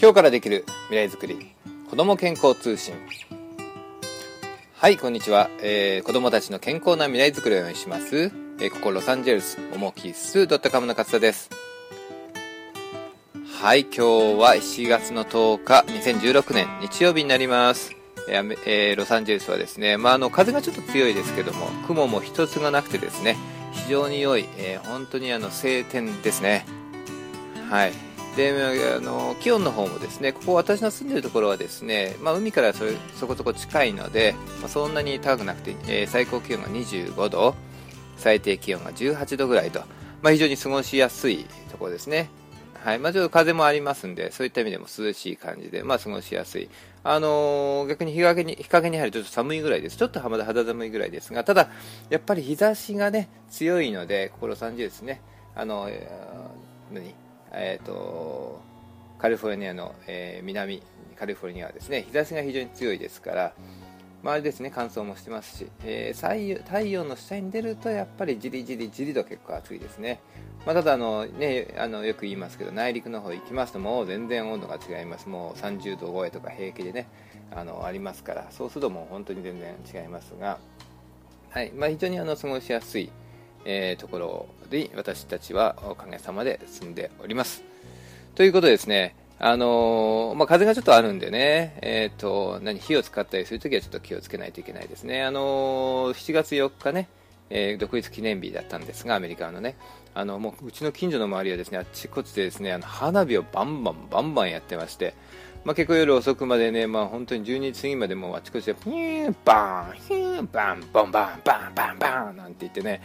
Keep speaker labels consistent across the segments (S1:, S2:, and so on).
S1: 今日からできる未来づくり子ども健康通信。はいこんにちは、えー、子どもたちの健康な未来づくりを応援します、えー、ここロサンゼルスおもきす .com の勝田です。はい今日は7月の10日2016年日曜日になります。ええー、ロサンゼルスはですね、まあ、あの風がちょっと強いですけども雲も一つがなくてですね非常に良い、えー、本当にあの晴天ですね。はい。であの気温の方もですねここ私の住んでいるところはですね、まあ、海からそそこそこ近いので、まあ、そんなに高くなくて、えー、最高気温が25度最低気温が18度ぐらいと、まあ、非常に過ごしやすいところですね。はいまあ、ちょっと風もありますんでそういった意味でも涼しい感じで、まあ、過ごしやすい、あのー、逆に日陰に日陰に入るとちょっと寒いぐらいです。ちょっと肌寒いぐらいですがただやっぱり日差しがね強いので心30ですね。あのー、何？えーと、カリフォルニアの、えー、南カリフォルニアはですね日差しが非常に強いですから周りですね乾燥もしてますし、えー、太陽の下に出るとやっぱりじりじりじりと結構暑いですね、まあ、ただあの、ね、あのよく言いますけど内陸の方行きますともう全然温度が違います。もう30度超えとか平気でねあのありますからそうするともう本当に全然違いますが、はい。まあ、非常にあの過ごしやすいえー、ところで私たちはおかげさまで住んでおります。ということでですね、あのー、まあ、風がちょっとあるんでね、えっ、ー、と、何、火を使ったりするときはちょっと気をつけないといけないですね。あのー、7月4日ね、え独立記念日だったんですが、アメリカのね、あの、もう、うちの近所の周りはですね、あっちこっちでですね、あの、花火をバンバンバンバンやってまして、まあ、結構夜遅くまでね、まあ、本当に12時過ぎまでもうあちこちで、ピューン、バーン、ヒューン、バン、ボンバン、バン、バン、バンなんて言ってね、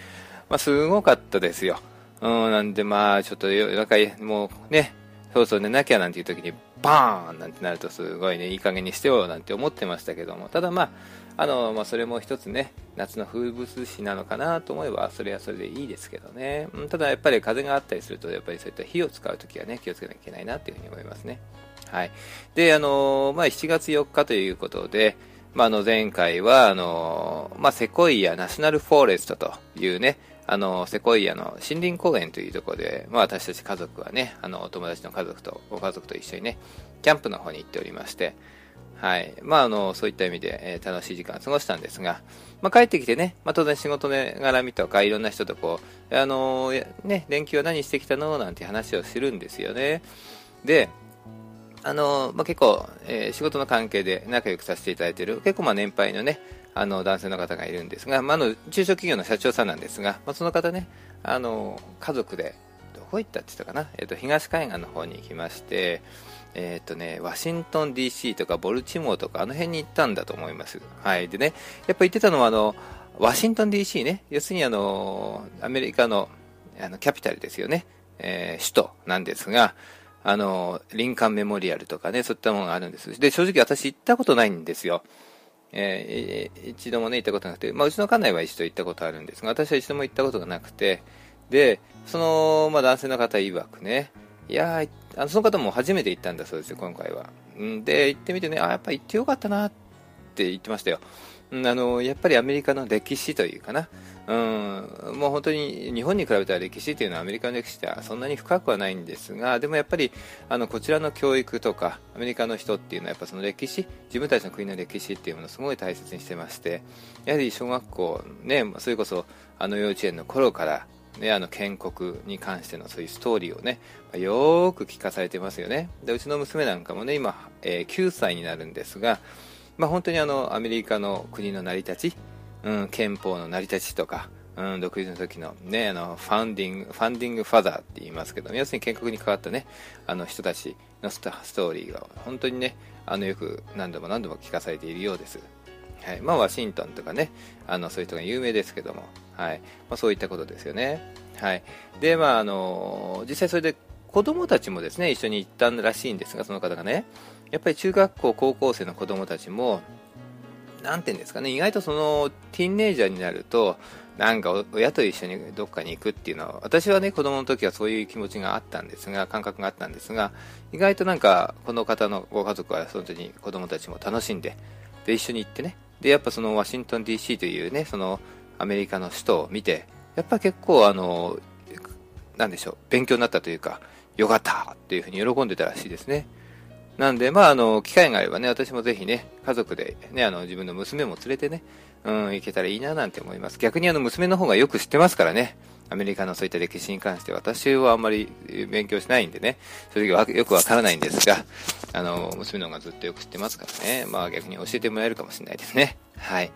S1: まあ、すごかったですよ。うん、なんでまあ、ちょっと夜中、もうね、そうそう寝なきゃなんていう時に、バーンなんてなるとすごいね、いい加減にしてよなんて思ってましたけども、ただまあ、あの、まあ、それも一つね、夏の風物詩なのかなと思えば、それはそれでいいですけどね。うん、ただやっぱり風があったりすると、やっぱりそういった火を使うときはね、気をつけなきゃいけないなっていうふうに思いますね。はい。で、あの、まあ、7月4日ということで、まあ、あの、前回は、あの、まあ、セコイアナショナルフォーレストというね、あの、セコイアの森林公園というところで、まあ私たち家族はね、あの、お友達の家族と、ご家族と一緒にね、キャンプの方に行っておりまして、はい。まああの、そういった意味で、えー、楽しい時間を過ごしたんですが、まあ帰ってきてね、まあ当然仕事ね、絡みとかいろんな人とこう、あのね、連休は何してきたのなんて話をするんですよね。で、あのまあ、結構、え、仕事の関係で仲良くさせていただいている、結構まあ年配のね、あの男性の方がいるんですが、まあ、の中小企業の社長さんなんですが、まあ、その方ね、あの家族でどこ行ったって言ったかな、えーと、東海岸の方に行きまして、えーとね、ワシントン DC とかボルチモーとかあの辺に行ったんだと思います。はい、でね、やっぱ言ってたのはあのワシントン DC ね、要するにあのアメリカのあのキャピタルですよね、えー、首都なんですが、あのリンカンメモリアルとかね、そういったものがあるんです。で、正直私行ったことないんですよ。えー、一度もね、行ったことなくて、まあ、うちの家内は一度行ったことあるんですが、私は一度も行ったことがなくて、で、その、まあ、男性の方曰くね、いやあのその方も初めて行ったんだそうですよ、今回は。んで、行ってみてね、あ、やっぱ行ってよかったなって言ってましたよ。あのやっぱりアメリカの歴史というかな、うん、もう本当に日本に比べたら歴史というのはアメリカの歴史ではそんなに深くはないんですがでもやっぱりあのこちらの教育とかアメリカの人っていうのはやっぱその歴史自分たちの国の歴史っていうものをすごい大切にしてましてやはり小学校、ね、それこそあの幼稚園の頃からね、あの建国に関してのそういうストーリーをね、よく聞かされてますよね。でうちの娘なんかもね、今、えー、9歳になるんですが、まあ、本当にあのアメリカの国の成り立ち、うん、憲法の成り立ちとか、うん、独立の時のね、あの、ファンディング、ファンディングファザーって言いますけど、要するに建国に関わったね、あの人たちのストーリーが本当にね、あの、よく何度も何度も聞かされているようです。はい。まあ、ワシントンとかね、あの、そういう人が有名ですけども、はい。まあ、そういったことですよね。はい。で、まあ、あの、実際それで子供たちもですね、一緒に行ったらしいんですが、その方がね、やっぱり中学校、高校生の子供たちも、なんていうんですかね、意外とその、ティーンネイジャーになると、なんか親と一緒にどっかに行くっていうのは、私はね、子供の時はそういう気持ちがあったんですが、感覚があったんですが、意外となんか、この方のご家族は本当に子供たちも楽しんで、で、一緒に行ってね、で、やっぱそのワシントン DC というね、そのアメリカの首都を見て、やっぱ結構あの、なんでしょう、勉強になったというか、よかったっていうふうに喜んでたらしいですね。なんで、まあ、あの、機会があればね、私もぜひね、家族でね、あの、自分の娘も連れてね、うん、行けたらいいななんて思います。逆にあの、娘の方がよく知ってますからね。アメリカのそういった歴史に関して私はあんまり勉強しないんでね、正直よくわからないんですが、あの、娘の方がずっとよく知ってますからね、まあ逆に教えてもらえるかもしれないですね。はい。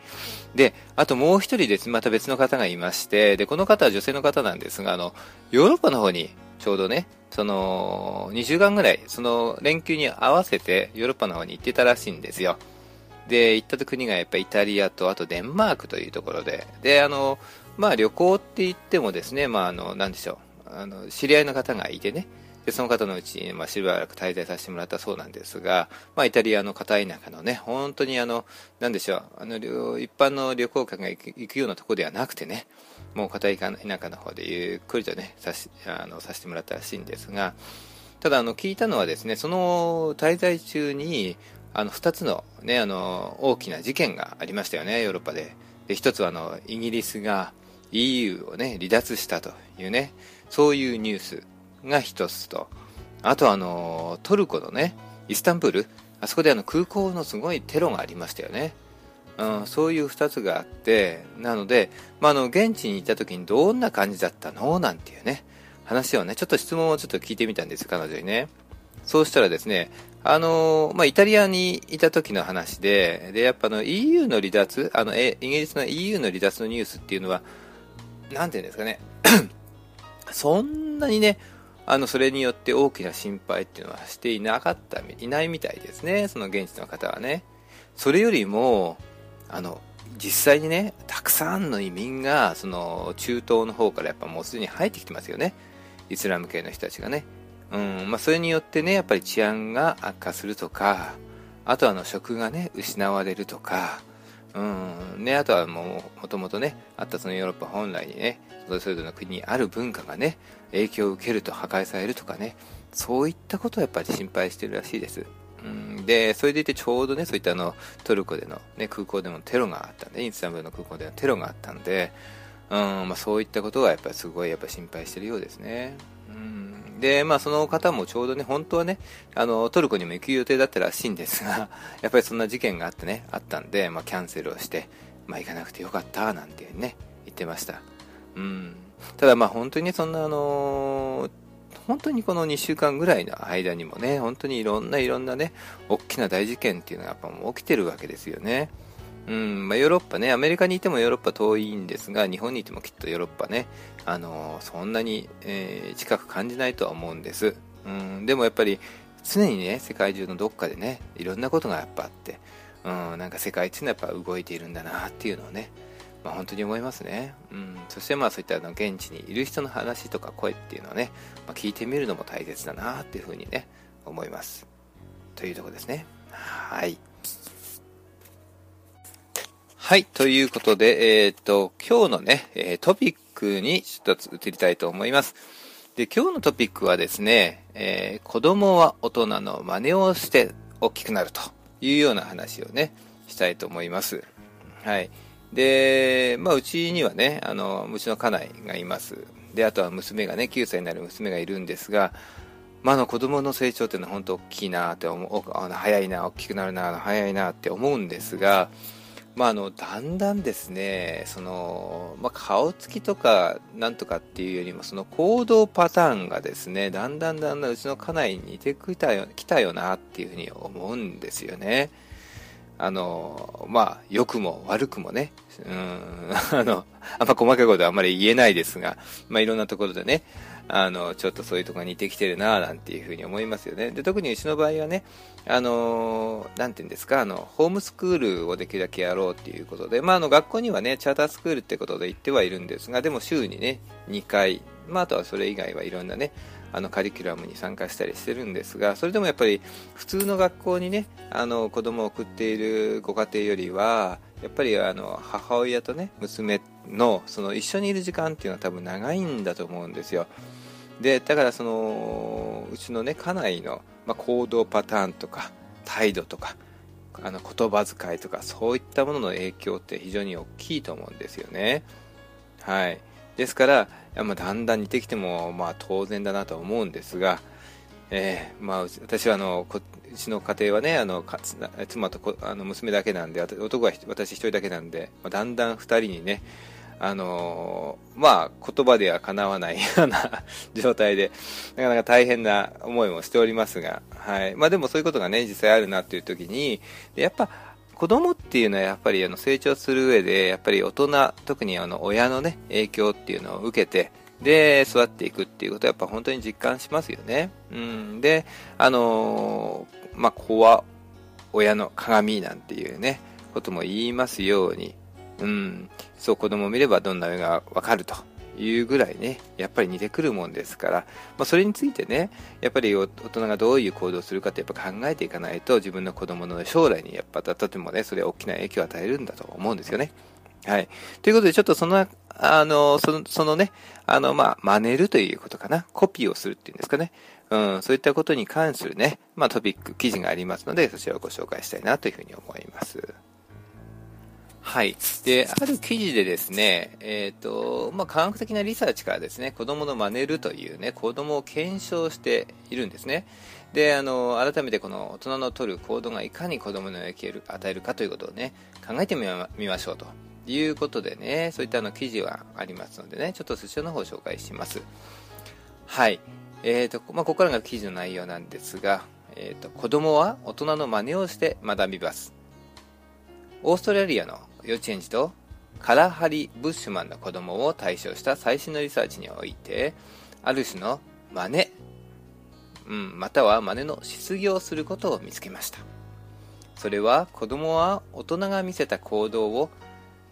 S1: で、あともう一人です、また別の方がいまして、で、この方は女性の方なんですが、あの、ヨーロッパの方にちょうどね、その、2週間ぐらい、その連休に合わせてヨーロッパの方に行ってたらしいんですよ。で、行った国がやっぱイタリアと、あとデンマークというところで、で、あの、まあ旅行って言ってもですね、まああの、なんでしょう、あの、知り合いの方がいてね、で、その方のうちに、まあ、しばらく滞在させてもらったそうなんですが、まあ、イタリアの片田舎のね、本当にあの、なんでしょう、あの、一般の旅行客が行く行くようなところではなくてね、もう片田舎の方でゆっくりとね、さし、あの、させてもらったらしいんですが、ただ、あの、聞いたのはですね、その滞在中に、あの、二つのね、あの、大きな事件がありましたよね、ヨーロッパで。で、一つはあの、イギリスが EU をね、離脱したというね、そういうニュースが一つと、あとあの、トルコのね、イスタンブール、あそこであの空港のすごいテロがありましたよね。うん、そういう2つがあって、なので、まあ、の、現地にいた時にどんな感じだったの？なんていうね、話をね、ちょっと質問をちょっと聞いてみたんです、彼女にね。そうしたらですね、あのまあ、イタリアにいた時の話で、で、やっぱの EU の離脱、あの、え、イギリスの EU の離脱のニュースっていうのは、なんていうんですかね、そんなにね、あの、それによって大きな心配っていうのはしていなかった、いないみたいですね。その現地の方はね。それよりも、あの、実際にね、たくさんの移民が、その、中東の方からやっぱもうすでに入ってきてますよね。イスラム系の人たちがね。うん、まあ、それによってね、やっぱり治安が悪化するとか、あとはあの、職がね、失われるとか、うん、ね、あとはもう、もともとね、あったそのヨーロッパ本来にね、それぞれの国にある文化がね、影響を受けると破壊されるとかね、そういったことをやっぱり心配してるらしいです。で、それでいてちょうどね、そういったあの、トルコでの、ね、空港でもテロがあったんで、インスタンブルの空港でのテロがあったんで、うん、まあそういったことがやっぱりすごいやっぱ心配してるようですね。うん、で、まあその方もちょうどね、本当はね、あの、トルコにも行く予定だったらしいんですが、やっぱりそんな事件があってね、あったんで、まあキャンセルをして、まあ行かなくてよかった、なんてね、言ってました。うん。ただまあ本当にね、そんなあのー、本当にこの2週間ぐらいの間にもね、本当にいろんないろんなね、大きな大事件っていうのがやっぱもう起きてるわけですよね。うん、まあ、ヨーロッパね、アメリカにいてもヨーロッパ遠いんですが、日本にいてもきっとヨーロッパね、あのー、そんなに、えー、近く感じないとは思うんです。うん、でもやっぱり常にね、世界中のどっかでね、いろんなことがやっぱあって、うん、なんか世界っていうのはやっぱ動いているんだなっていうのをね、まあ、本当に思いますね。うん、そしてまあそういったあの現地にいる人の話とか声っていうのをね、まあ、聞いてみるのも大切だなっていうふうにね、思います。というとこですね。はい。はい。ということで、えっ、と、今日のね、えトピックに一つ移りたいと思います。で、今日のトピックはですね、えー、子供は大人の真似をして大きくなるというような話をね、したいと思います。はい。で、まあ、うちにはね、あの、うちの家内がいます。で、あとは娘がね、9歳になる娘がいるんですが、まあ、あの子供の成長っていうのは本当大きいなって思う、あの早いな、大きくなるな、早いなって思うんですが、まあ、あの、だんだんですね、その、まあ、顔つきとかなんとかっていうよりも、その行動パターンがですね、だんだんだんだんうちの家内に似てきたよきたよなっていうふうに思うんですよね。あの、まあ、良くも悪くもね、うん、あの、あんま細かいことはあんまり言えないですが、まあ、いろんなところでね、あの、ちょっとそういうところに似てきてるななんていうふうに思いますよね。で、特にうちの場合はね、あの、なんていうんですか、あの、ホームスクールをできるだけやろうっていうことで、まあ、あの、学校にはね、チャータースクールってことで行ってはいるんですが、でも週にね、2回、まあ、あとはそれ以外はいろんなね、あのカリキュラムに参加したりしてるんですがそれでもやっぱり普通の学校にねあの子供を送っているご家庭よりはやっぱりあの母親とね娘のその一緒にいる時間っていうのは多分長いんだと思うんですよ。でだからそのうちのね家内の、まあ、行動パターンとか態度とかあの言葉遣いとかそういったものの影響って非常に大きいと思うんですよね。はい。ですから、まあ、だんだん似てきても、まあ、当然だなと思うんですが、えー、まあ、私はあのこうちの家庭はねあの妻とあの娘だけなんで男は私一人だけなんで、まあ、だんだん2人にねあのー、まあ、言葉ではかなわないような 状態で、なかなか大変な思いもしておりますが、はい。まあでもそういうことがね、実際あるなっていう時に、やっぱ、子供っていうのはやっぱりあの成長する上で、やっぱり大人、特にあの親のね、影響っていうのを受けて、で、育っていくっていうことはやっぱ本当に実感しますよね。うん。で、あのー、まあ、子は親の鏡なんていうね、ことも言いますように、うん、そう子供を見ればどんな絵がわかるというぐらいね、やっぱり似てくるもんですから、まあ、それについてね、やっぱり大人がどういう行動をするかってやっぱ考えていかないと、自分の子供の将来にやっぱとてもね、それは大きな影響を与えるんだと思うんですよね。はい。ということで、ちょっとその、あの、その、そのね、あの、まあ、真似るということかな。コピーをするっていうんですかね。うん、そういったことに関するね、まあ、トピック、記事がありますので、そちらをご紹介したいなというふうに思います。はい。で、ある記事でですね、えっ、ー、と、まあ、科学的なリサーチからですね、子供の真似るというね、子供を検証しているんですね。で、あの、改めてこの大人の取る行動がいかに子供の影響を与えるかということをね、考えてみましょうということでね、そういったあの記事はありますのでね、ちょっとそちらの方を紹介します。はい。えっ、ー、と、まあ、ここからが記事の内容なんですが、えっ、ー、と、子供は大人の真似をして学びます。オーストラリアの幼稚園児とカラハリ・ブッシュマンの子供を対象した最新のリサーチにおいてある種の真似、うん、または真似のしすぎをすることを見つけました。それは子供は大人が見せた行動を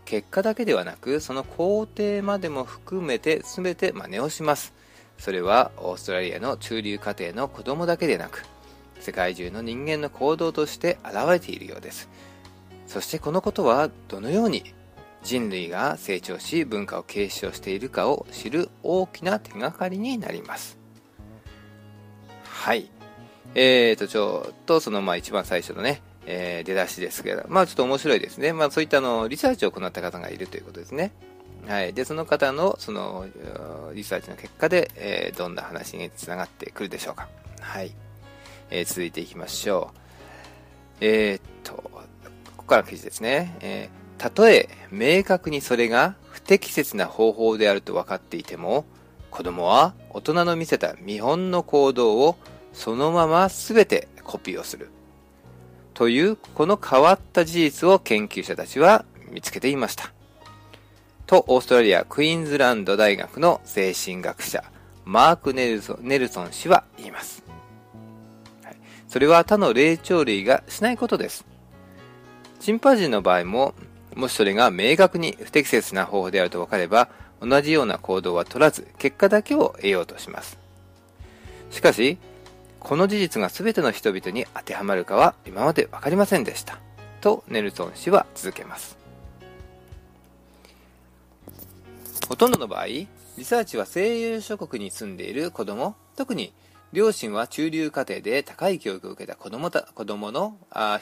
S1: 結果だけではなくその工程までも含めて全て真似をします。それはオーストラリアの中流家庭の子供だけでなく世界中の人間の行動として現れているようです。そしてこのことはどのように人類が成長し文化を継承しているかを知る大きな手がかりになります。はい。えーとちょっとそのまあ一番最初のね、えー、出だしですけどまあちょっと面白いですね。まあそういったのリサーチを行った方がいるということですね。はい、でその方のそのリサーチの結果で、えー、どんな話につながってくるでしょうか、はい。えー、続いていきましょう。えー、っとこから記事ですね。えー、たとえ明確にそれが不適切な方法であると分かっていても、子供は大人の見せた見本の行動をそのまま全てコピーをする。という、この変わった事実を研究者たちは見つけていました。と、オーストラリア・クイーンズランド大学の精神学者、マーク・ネルソンネルソン氏は言います。はい、それは他の霊長類がしないことです。チンパンジーの場合も、もしそれが明確に不適切な方法であると分かれば、同じような行動は取らず、結果だけを得ようとします。しかし、この事実が全ての人々に当てはまるかは今まで分かりませんでした。とネルソン氏は続けます。ほとんどの場合、リサーチは西洋諸国に住んでいる子供、特に両親は中流家庭で高い教育を受けた子供た子供のあ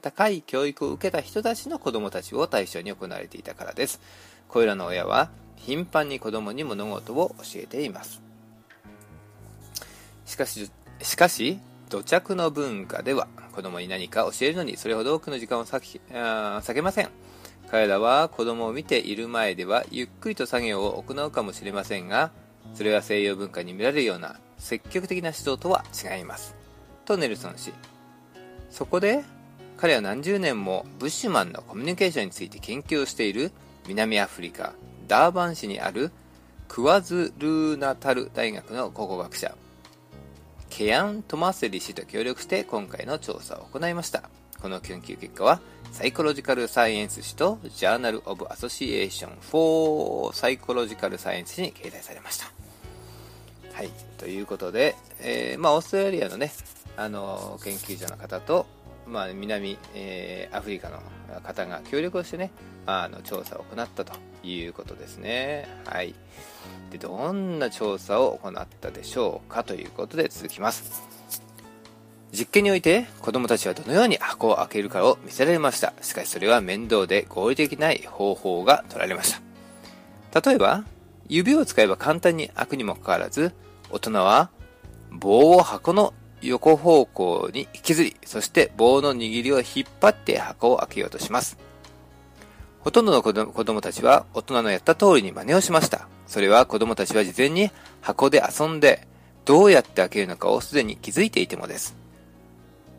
S1: 高い教育を受けた人たちの子供たちを対象に行われていたからです。これらの親は頻繁に子供に物事を教えています。しかし、しかし、土着の文化では子供に何か教えるのにそれほど多くの時間を割けません。彼らは子供を見ている前ではゆっくりと作業を行うかもしれませんが、それは西洋文化に見られるような積極的な指導とは違います。とネルソン氏。そこで、彼は何十年もブッシュマンのコミュニケーションについて研究をしている南アフリカ、ダーバン市にあるクワズルーナタル大学の考古学者、ケアン・トマセリ氏と協力して今回の調査を行いました。この研究結果は、 Psychological Science 誌と Journal of Association for Psychological Science 誌に掲載されました。はい。ということで、えー、まあ、オーストラリアのね、あの、研究所の方と、まあ、南、えー、アフリカの方が協力をしてね、あの、調査を行ったということですね。はい。で、どんな調査を行ったでしょうかということで続きます。実験において子供たちはどのように箱を開けるかを見せられました。しかしそれは面倒で合理的ない方法が取られました。例えば、指を使えば簡単に開くにもかかわらず、大人は棒を箱の横方向に引きずり、そして棒の握りを引っ張って箱を開けようとします。ほとんどの子供たちは大人のやった通りに真似をしました。それは子供たちは事前に箱で遊んで、どうやって開けるのかをすでに気づいていてもです。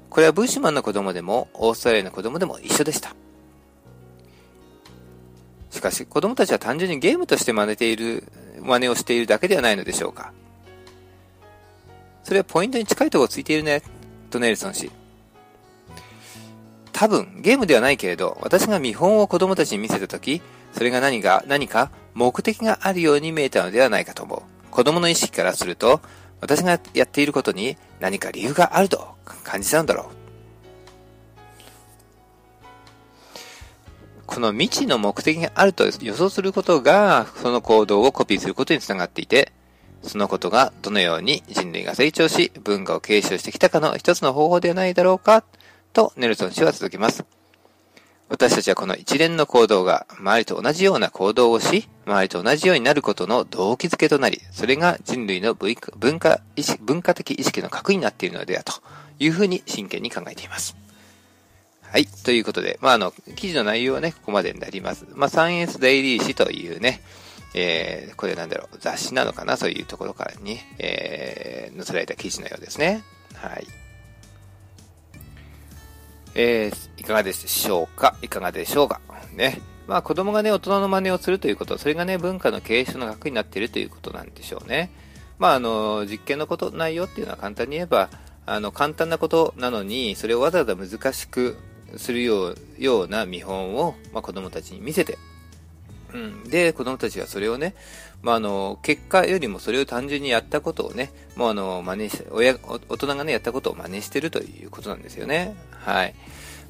S1: これはブッシュマンの子供でも、オーストラリアの子供でも一緒でした。しかし、子供たちは単純にゲームとして真似ている、真似をしているだけではないのでしょうか。それはポイントに近いところついているね、とネルソン氏。多分、ゲームではないけれど、私が見本を子供たちに見せたとき、それが何か、何か目的があるように見えたのではないかと思う。子供の意識からすると、私がやっていることに何か理由があると感じたんだろう。この未知の目的があると予想することが、その行動をコピーすることにつながっていて、そのことがどのように人類が成長し、文化を継承してきたかの一つの方法ではないだろうか、とネルソン氏は続きます。私たちはこの一連の行動が周りと同じような行動をし、周りと同じようになることの動機づけとなり、それが人類の文化意識文化的意識の核になっているのではというふうに真剣に考えています。はい。ということで、まあ、あの、記事の内容はね、ここまでになります。まあ、サイエンスデイリー誌というね、えー、これなんだろう、雑誌なのかなそういうところからに、えー、載せられた記事のようですね。はい。えー、いかがでしょうか？いかがでしょうか？ね。まあ子供がね、大人の真似をするということ、それがね、文化の継承の核になっているということなんでしょうね。まああの、実験のこと、内容っていうのは簡単に言えば、あの、簡単なことなのに、それをわざわざ難しくするような見本を、まあ、子供たちに見せて、うん、で、子供たちはそれをね、まあ、あの、結果よりもそれを単純にやったことをね、もうあの、真似して、親、大人がね、やったことを真似してるということなんですよね。はい。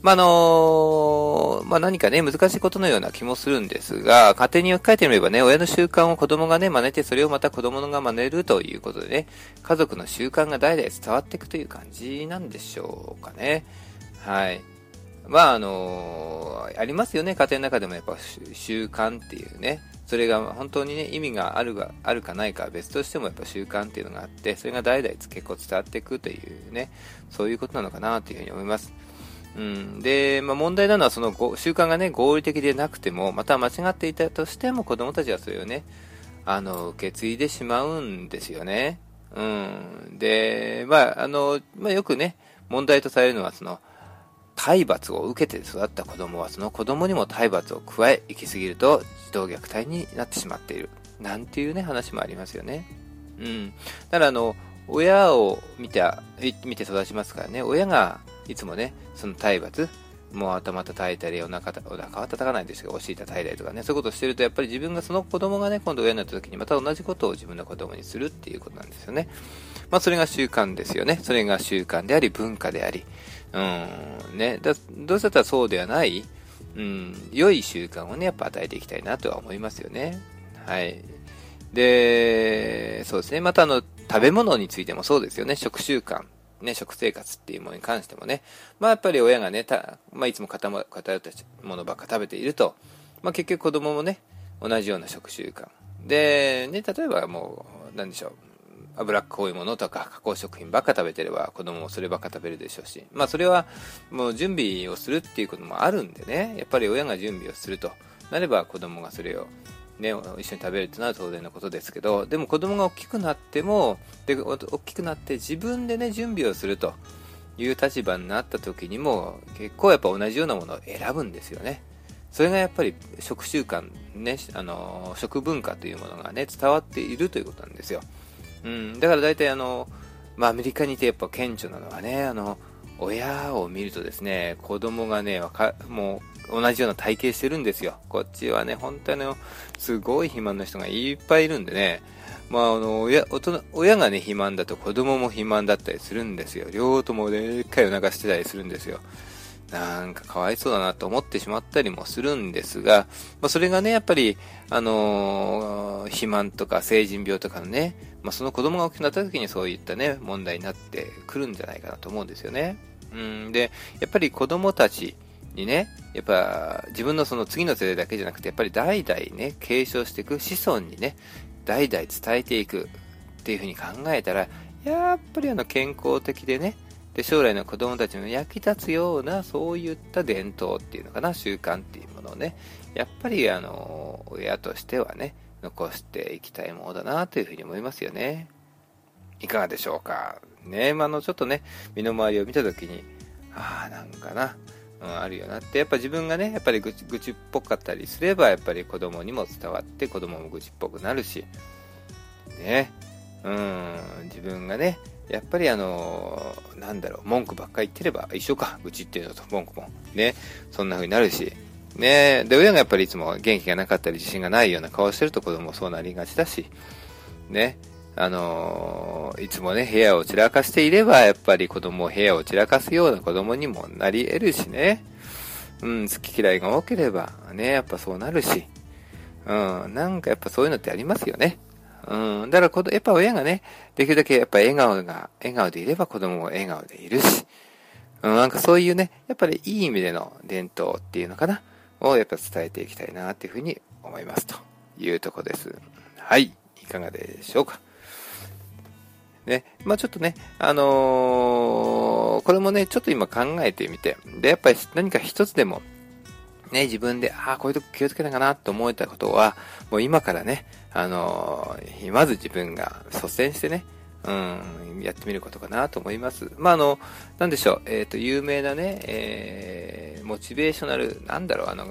S1: まあ、あのまあ、何かね、難しいことのような気もするんですが、家庭に置き換えてみればね、親の習慣を子供がね、真似て、それをまた子供が真似るということでね、家族の習慣が代々伝わっていくという感じなんでしょうかね。はい。まあ、あのありますよね、家庭の中でもやっぱ習慣っていうね、それが本当にね、意味があるが、あるかないかは別としてもやっぱ習慣っていうのがあって、それが代々結構伝わっていくというね、そういうことなのかなというふうに思います。うん、で、まあ、問題なのはその習慣がね、合理的でなくても、また間違っていたとしても子供たちはそれをね、あの、受け継いでしまうんですよね。うん。で、まあ、あの、まあ、よくね、問題とされるのはその、体罰を受けて育った子供はその子供にも体罰を加え行き過ぎると児童虐待になってしまっている。なんていうね話もありますよね。うん。だからあの親を見て見て育ちますからね。親がいつもねその体罰もう頭叩いたりお腹お腹は叩かないですけどお尻叩いたりとかねそういうことをしてるとやっぱり自分がその子供がね今度親になった時にまた同じことを自分の子供にするっていうことなんですよね。まあそれが習慣ですよね。それが習慣であり文化でありうん、ね、だどうせだったらそうではない、うん、良い習慣をね、やっぱ与えていきたいなとは思いますよね。はい。で、そうですね。またあの、食べ物についてもそうですよね。食習慣。ね、食生活っていうものに関してもね。まあやっぱり親がね、たまあいつも偏ったものばっか食べていると、まあ結局子供もね、同じような食習慣。で、ね、例えばもう、なんでしょう。脂っこいものとか加工食品ばっか食べてれば子供もそればっか食べるでしょうし、まあそれはもう準備をするっていうこともあるんでね、やっぱり親が準備をすると。なれば子供がそれをね、一緒に食べるっていうのは当然のことですけど、でも子供が大きくなっても、で、大きくなって自分でね、準備をすると。いう立場になった時にも、結構やっぱ同じようなものを選ぶんですよね。それがやっぱり食習慣、ね、あの、食文化というものがね、伝わっているということなんですよ。うん、だから大体あの、まあ、アメリカにいてやっぱ顕著なのはね、あの、親を見るとですね、子供がね、かもう同じような体型してるんですよ。こっちはね、本当にすごい肥満の人がいっぱいいるんでね、まあ、あの、親、大人、親がね、肥満だと子供も肥満だったりするんですよ。両方ともでっかいお腹してたりするんですよ。なんかかわいそうだなと思ってしまったりもするんですが、まあ、それがね、やっぱり、あのー、肥満とか成人病とかのね、まあ、その子供が大きくなった時にそういったね、問題になってくるんじゃないかなと思うんですよね。うん、で、やっぱり子供たちにね、やっぱ自分のその次の世代だけじゃなくて、やっぱり代々ね、継承していく子孫にね、代々伝えていくっていうふうに考えたら、ややっぱりあの健康的でね、で将来の子供たちの役立つようなそういった伝統っていうのかな習慣っていうものをねやっぱりあの親としてはね残していきたいものだなというふうに思いますよね。いかがでしょうか。ねまあのちょっとね身の回りを見た時にああなんかな、うん、あるよなってやっぱ自分がねやっぱり愚痴愚痴っぽかったりすればやっぱり子供にも伝わって子供も愚痴っぽくなるしねうん自分がねやっぱりあのー、なんだろう、文句ばっかり言ってれば一緒か、愚痴っていうのと文句も。ね、そんな風になるし、ね、で、親がやっぱりいつも元気がなかったり自信がないような顔してると子供もそうなりがちだし、ね、あのー、いつもね、部屋を散らかしていれば、やっぱり子供を部屋を散らかすような子供にもなり得るしね、うん、好き嫌いが多ければ、ね、やっぱそうなるし、うん、なんかやっぱそういうのってありますよね。うん。だから、やっぱ親がね、できるだけやっぱ笑顔が、笑顔でいれば子供も笑顔でいるし、うん、なんかそういうね、やっぱりいい意味での伝統っていうのかな、をやっぱ伝えていきたいなっていうふうに思いますというとこです。はい。いかがでしょうか。ね。まあちょっとね、あのー、これもね、ちょっと今考えてみて、で、やっぱり何か一つでも、ね、自分で、ああ、こういうとこ気をつけなきゃなと思えたことは、もう今からね、あのー、まず自分が率先してね、うん、やってみることかなと思います。まあ、あの、なんでしょう、えっ、ー、と、有名なね、えー、モチベーショナル、なんだろう、あの、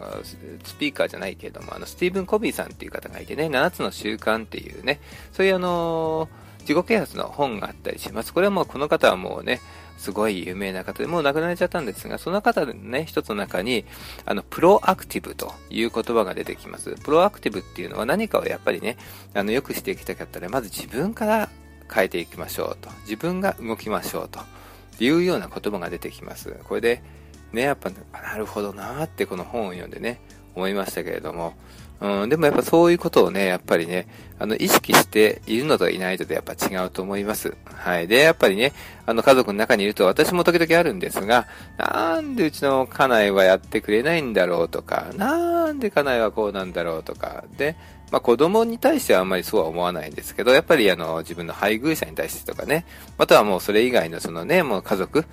S1: スピーカーじゃないけれども、あの、スティーブン・コビーさんっていう方がいてね、7つの習慣っていうね、そういうあの自己啓発の本があったりします。これはもうこの方はもうね、すごい有名な方で、もう亡くなられちゃったんですが、その方でね、一つの中に、あの、プロアクティブという言葉が出てきます。プロアクティブっていうのは何かをやっぱりね、あの、よくしていきたかったら、まず自分から変えていきましょうと。自分が動きましょうと。いうような言葉が出てきます。これで、ね、やっぱ、なるほどなーってこの本を読んでね、思いましたけれども、うん、でもやっぱそういうことをね、やっぱりね、あの、意識しているのといないとでやっぱ違うと思います。はい。で、やっぱりね、あの、家族の中にいると私も時々あるんですが、なんでうちの家内はやってくれないんだろうとか、なんで家内はこうなんだろうとか、で、まあ子供に対してはあんまりそうは思わないんですけど、やっぱりあの、自分の配偶者に対してとかね、またはもうそれ以外のそのね、もう家族、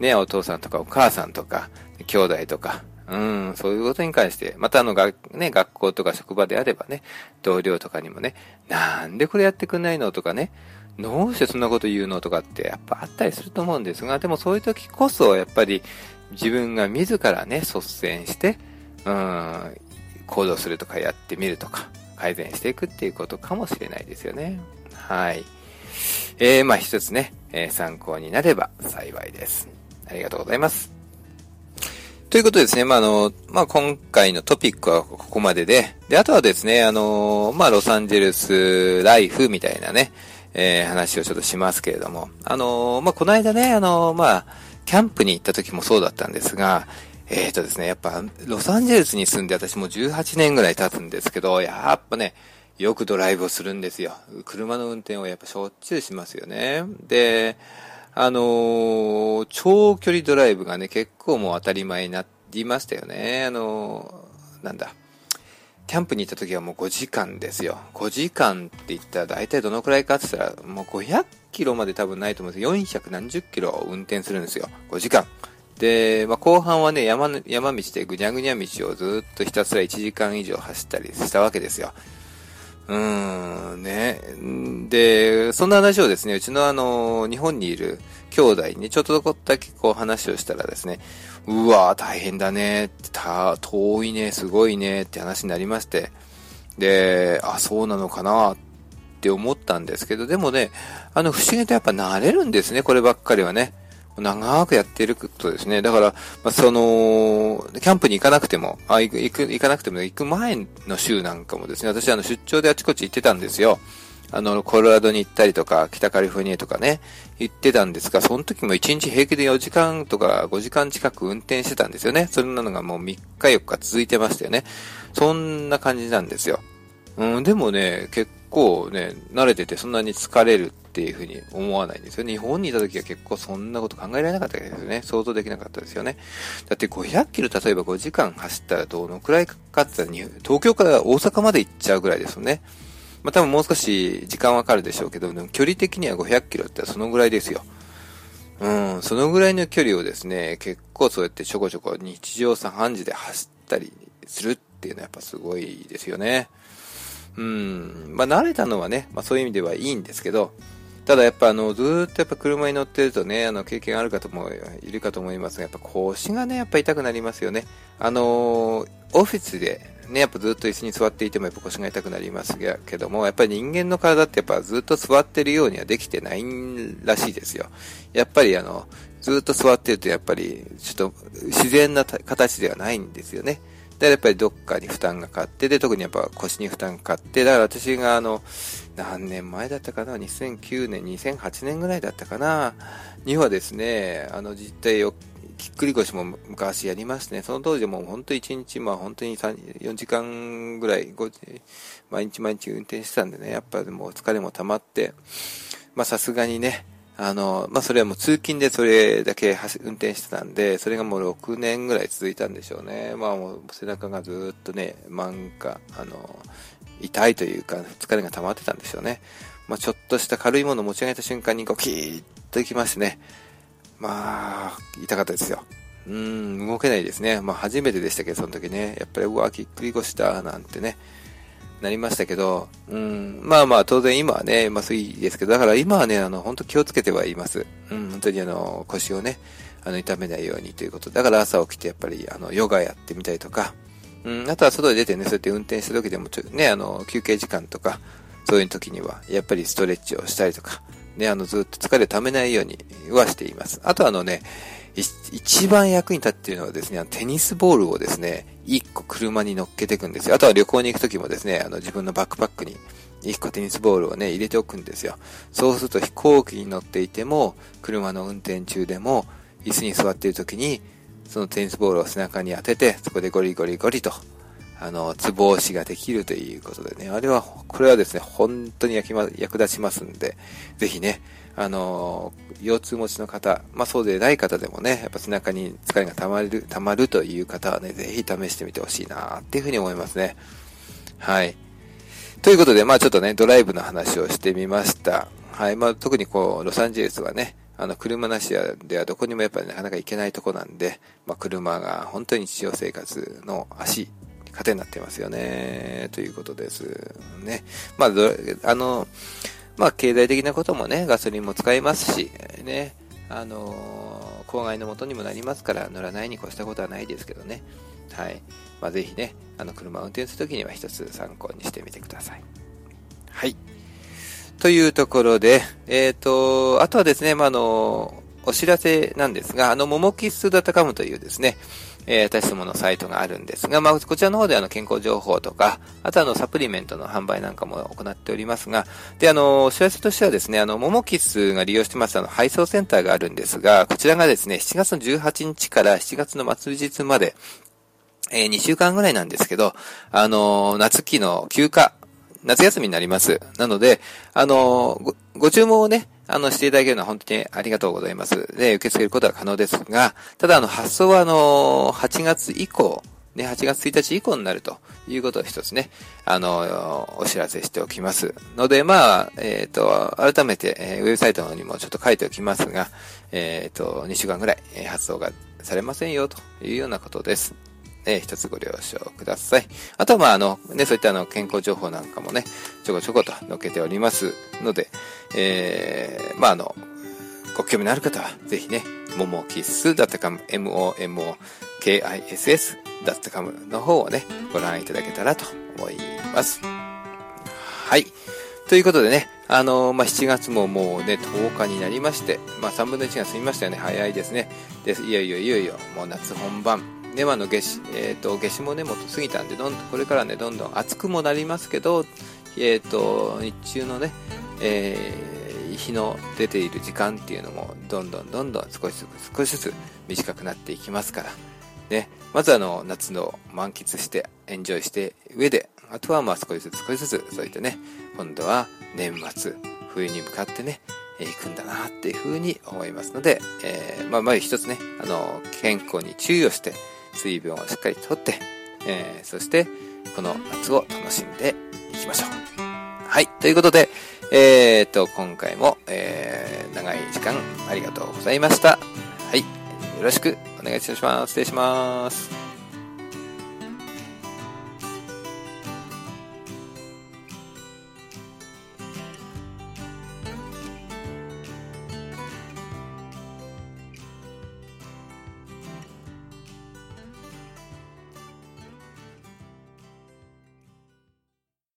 S1: ね、お父さんとかお母さんとか、兄弟とか、うん、そういうことに関して、またあの、が、ね、学校とか職場であればね、同僚とかにもね、なんでこれやってくんないのとかね、どうしてそんなこと言うのとかってやっぱあったりすると思うんですが、でもそういう時こそやっぱり自分が自らね、率先して、うん、行動するとかやってみるとか、改善していくっていうことかもしれないですよね。はい。えー、まあ一つね、えー、参考になれば幸いです。ありがとうございます。ということですね。まあ、あの、まあ、今回のトピックはここまでで、で、あとはですね、あの、まあ、ロサンゼルスライフみたいなね、えー、話をちょっとしますけれども、あの、まあ、この間ね、あの、まあ、キャンプに行った時もそうだったんですが、えっ、ー、とですね、やっぱ、ロサンゼルスに住んで私も18年ぐらい経つんですけど、やっぱね、よくドライブをするんですよ。車の運転をやっぱしょっちゅうしますよね。で、あのー、長距離ドライブがね、結構もう当たり前になりましたよね。あのー、なんだ。キャンプに行った時はもう5時間ですよ。5時間って言ったら大体どのくらいかって言ったら、もう500キロまで多分ないと思うんですけど、400何十キロ運転するんですよ。5時間。で、まあ、後半はね、山、山道でぐにゃぐにゃ道をずっとひたすら1時間以上走ったりしたわけですよ。うーん、ね。で、そんな話をですね、うちのあの、日本にいる兄弟にちょっとだけこう話をしたらですね、うわ大変だね、た、遠いね、すごいね、って話になりまして、で、あ、そうなのかな、って思ったんですけど、でもね、あの、不思議とやっぱ慣れるんですね、こればっかりはね。長くやっているとですね、だから、まあ、その、キャンプに行かなくても、あ、行く、行く、行かなくても、行く前の週なんかもですね、私あの出張であちこち行ってたんですよ。あの、コロラドに行ったりとか、北カリフォルニアとかね、行ってたんですが、その時も1日平気で4時間とか5時間近く運転してたんですよね。そんなのがもう3日4日続いてましたよね。そんな感じなんですよ。うん、でもね、結構ね、慣れててそんなに疲れるっていうふうに思わないんですよ。日本にいた時は結構そんなこと考えられなかったですよね。想像できなかったですよね。だって500キロ例えば5時間走ったらどのくらいかかったら、東京から大阪まで行っちゃうぐらいですよね。まあ、多分もう少し時間はかるでしょうけど、でも距離的には500キロってそのぐらいですよ。うん、そのぐらいの距離をですね、結構そうやってちょこちょこ日常茶飯事で走ったりするっていうのはやっぱすごいですよね。うん、まあ慣れたのはね、まあそういう意味ではいいんですけど、ただやっぱあの、ずっとやっぱ車に乗ってるとね、あの、経験ある方もいるかと思いますが、やっぱ腰がね、やっぱ痛くなりますよね。あの、オフィスでね、やっぱずっと椅子に座っていてもやっぱ腰が痛くなりますけども、やっぱり人間の体ってやっぱずっと座ってるようにはできてないらしいですよ。やっぱりあの、ずっと座ってるとやっぱりちょっと自然な形ではないんですよね。で、やっぱりどっかに負担がかかって、で、特にやっぱ腰に負担がかかって、だから私があの、何年前だったかな、2009年、2008年ぐらいだったかな、にはですね、あの実態を、きっくり腰も昔やりましてね、その当時も本当1日、まあ本当に3、4時間ぐらい、毎日毎日運転してたんでね、やっぱりもう疲れも溜まって、まあさすがにね、あの、まあ、それはもう通勤でそれだけ運転してたんで、それがもう6年ぐらい続いたんでしょうね。まあもう背中がずっとね、漫画、あの、痛いというか、疲れが溜まってたんでしょうね。まあ、ちょっとした軽いものを持ち上げた瞬間にこうキーッといきましてね。まあ、痛かったですよ。うん、動けないですね。まあ初めてでしたけど、その時ね。やっぱり、うわ、ぎっくり腰だ、なんてね。なりましたけど、うん、まあまあ当然今はね、まあそういいですけど、だから今はね、あの、本当気をつけてはいます。うん、本当にあの、腰をね、あの、痛めないようにということ。だから朝起きてやっぱり、あの、ヨガやってみたりとか、うん、あとは外で出てね、そうやって運転した時でもちょ、ね、あの、休憩時間とか、そういう時には、やっぱりストレッチをしたりとか、ね、あの、ずっと疲れをためないようにはしています。あとあのね、一番役に立っているのはですね、テニスボールをですね、一個車に乗っけていくんですよ。あとは旅行に行くときもですね、あの自分のバックパックに一個テニスボールをね、入れておくんですよ。そうすると飛行機に乗っていても、車の運転中でも、椅子に座っているときに、そのテニスボールを背中に当てて、そこでゴリゴリゴリと、あの、ツボ押しができるということでね、あれは、これはですね、本当に役立ちますんで、ぜひね、あの、腰痛持ちの方、まあそうでない方でもね、やっぱ背中に疲れが溜まる、溜まるという方はね、ぜひ試してみてほしいなっていうふうに思いますね。はい。ということで、まあちょっとね、ドライブの話をしてみました。はい。まあ特にこう、ロサンゼルスはね、あの、車なしではどこにもやっぱりなかなか行けないとこなんで、まあ車が本当に日常生活の足、糧になってますよね。ということです。ね。まあ、あの、まあ、経済的なこともね、ガソリンも使いますし、ね、あのー、公害のもとにもなりますから、乗らないに越したことはないですけどね。はい。まあ、ぜひね、あの、車を運転するときには一つ参考にしてみてください。はい。というところで、えっ、ー、と、あとはですね、まあ、あの、お知らせなんですが、あの、モモキッス .com というですね、えー、私どものサイトがあるんですが、まあ、こちらの方であの健康情報とか、あとあのサプリメントの販売なんかも行っておりますが、で、あの、お知らせとしてはですね、あの、モモキスが利用してますあの配送センターがあるんですが、こちらがですね、7月の18日から7月の末日まで、えー、2週間ぐらいなんですけど、あの、夏期の休暇、夏休みになります。なので、あの、ご、ご注文をね、あの、していただけるのは本当にありがとうございます。で、受け付けることは可能ですが、ただ、あの、発送は、あの、8月以降、ね、8月1日以降になるということを一つね、あの、お知らせしておきます。ので、まあ、えっ、ー、と、改めて、えー、ウェブサイトの方にもちょっと書いておきますが、えっ、ー、と、2週間ぐらい、え発送がされませんよというようなことです。えー、一つご了承ください。あとは、まあ、あの、ね、そういったあの、健康情報なんかもね、ちょこちょこと載っけておりますので、えー、まあ、あの、ご興味のある方は、ぜひね、ももキッス .com、m-o-m-o-k-i-s-s.com の方をね、ご覧いただけたらと思います。はい。ということでね、あのー、まあ、7月ももうね、10日になりまして、まあ、3分の1が過ぎましたよね。早いですね。で、いよいよいよいよ、もう夏本番。で、まの夏至、えっ、ー、と、夏至もね、もっと過ぎたんで、どんどん、これからね、どんどん暑くもなりますけど、えっ、ー、と、日中のね、えー、日の出ている時間っていうのも、どんどんどんどん少しずつ少しずつ短くなっていきますから、ね、まずあの、夏の満喫して、エンジョイして上で、あとはまあ少しずつ少しずつ、そういったね、今度は年末、冬に向かってね、え行くんだなっていうふうに思いますので、えー、まあ、まず一つね、あの、健康に注意をして、水分をしっかりとって、えー、そしてこの夏を楽しんでいきましょう。はい。ということで、えー、っと、今回も、えー、長い時間ありがとうございました。はい。よろしくお願いします。失礼します。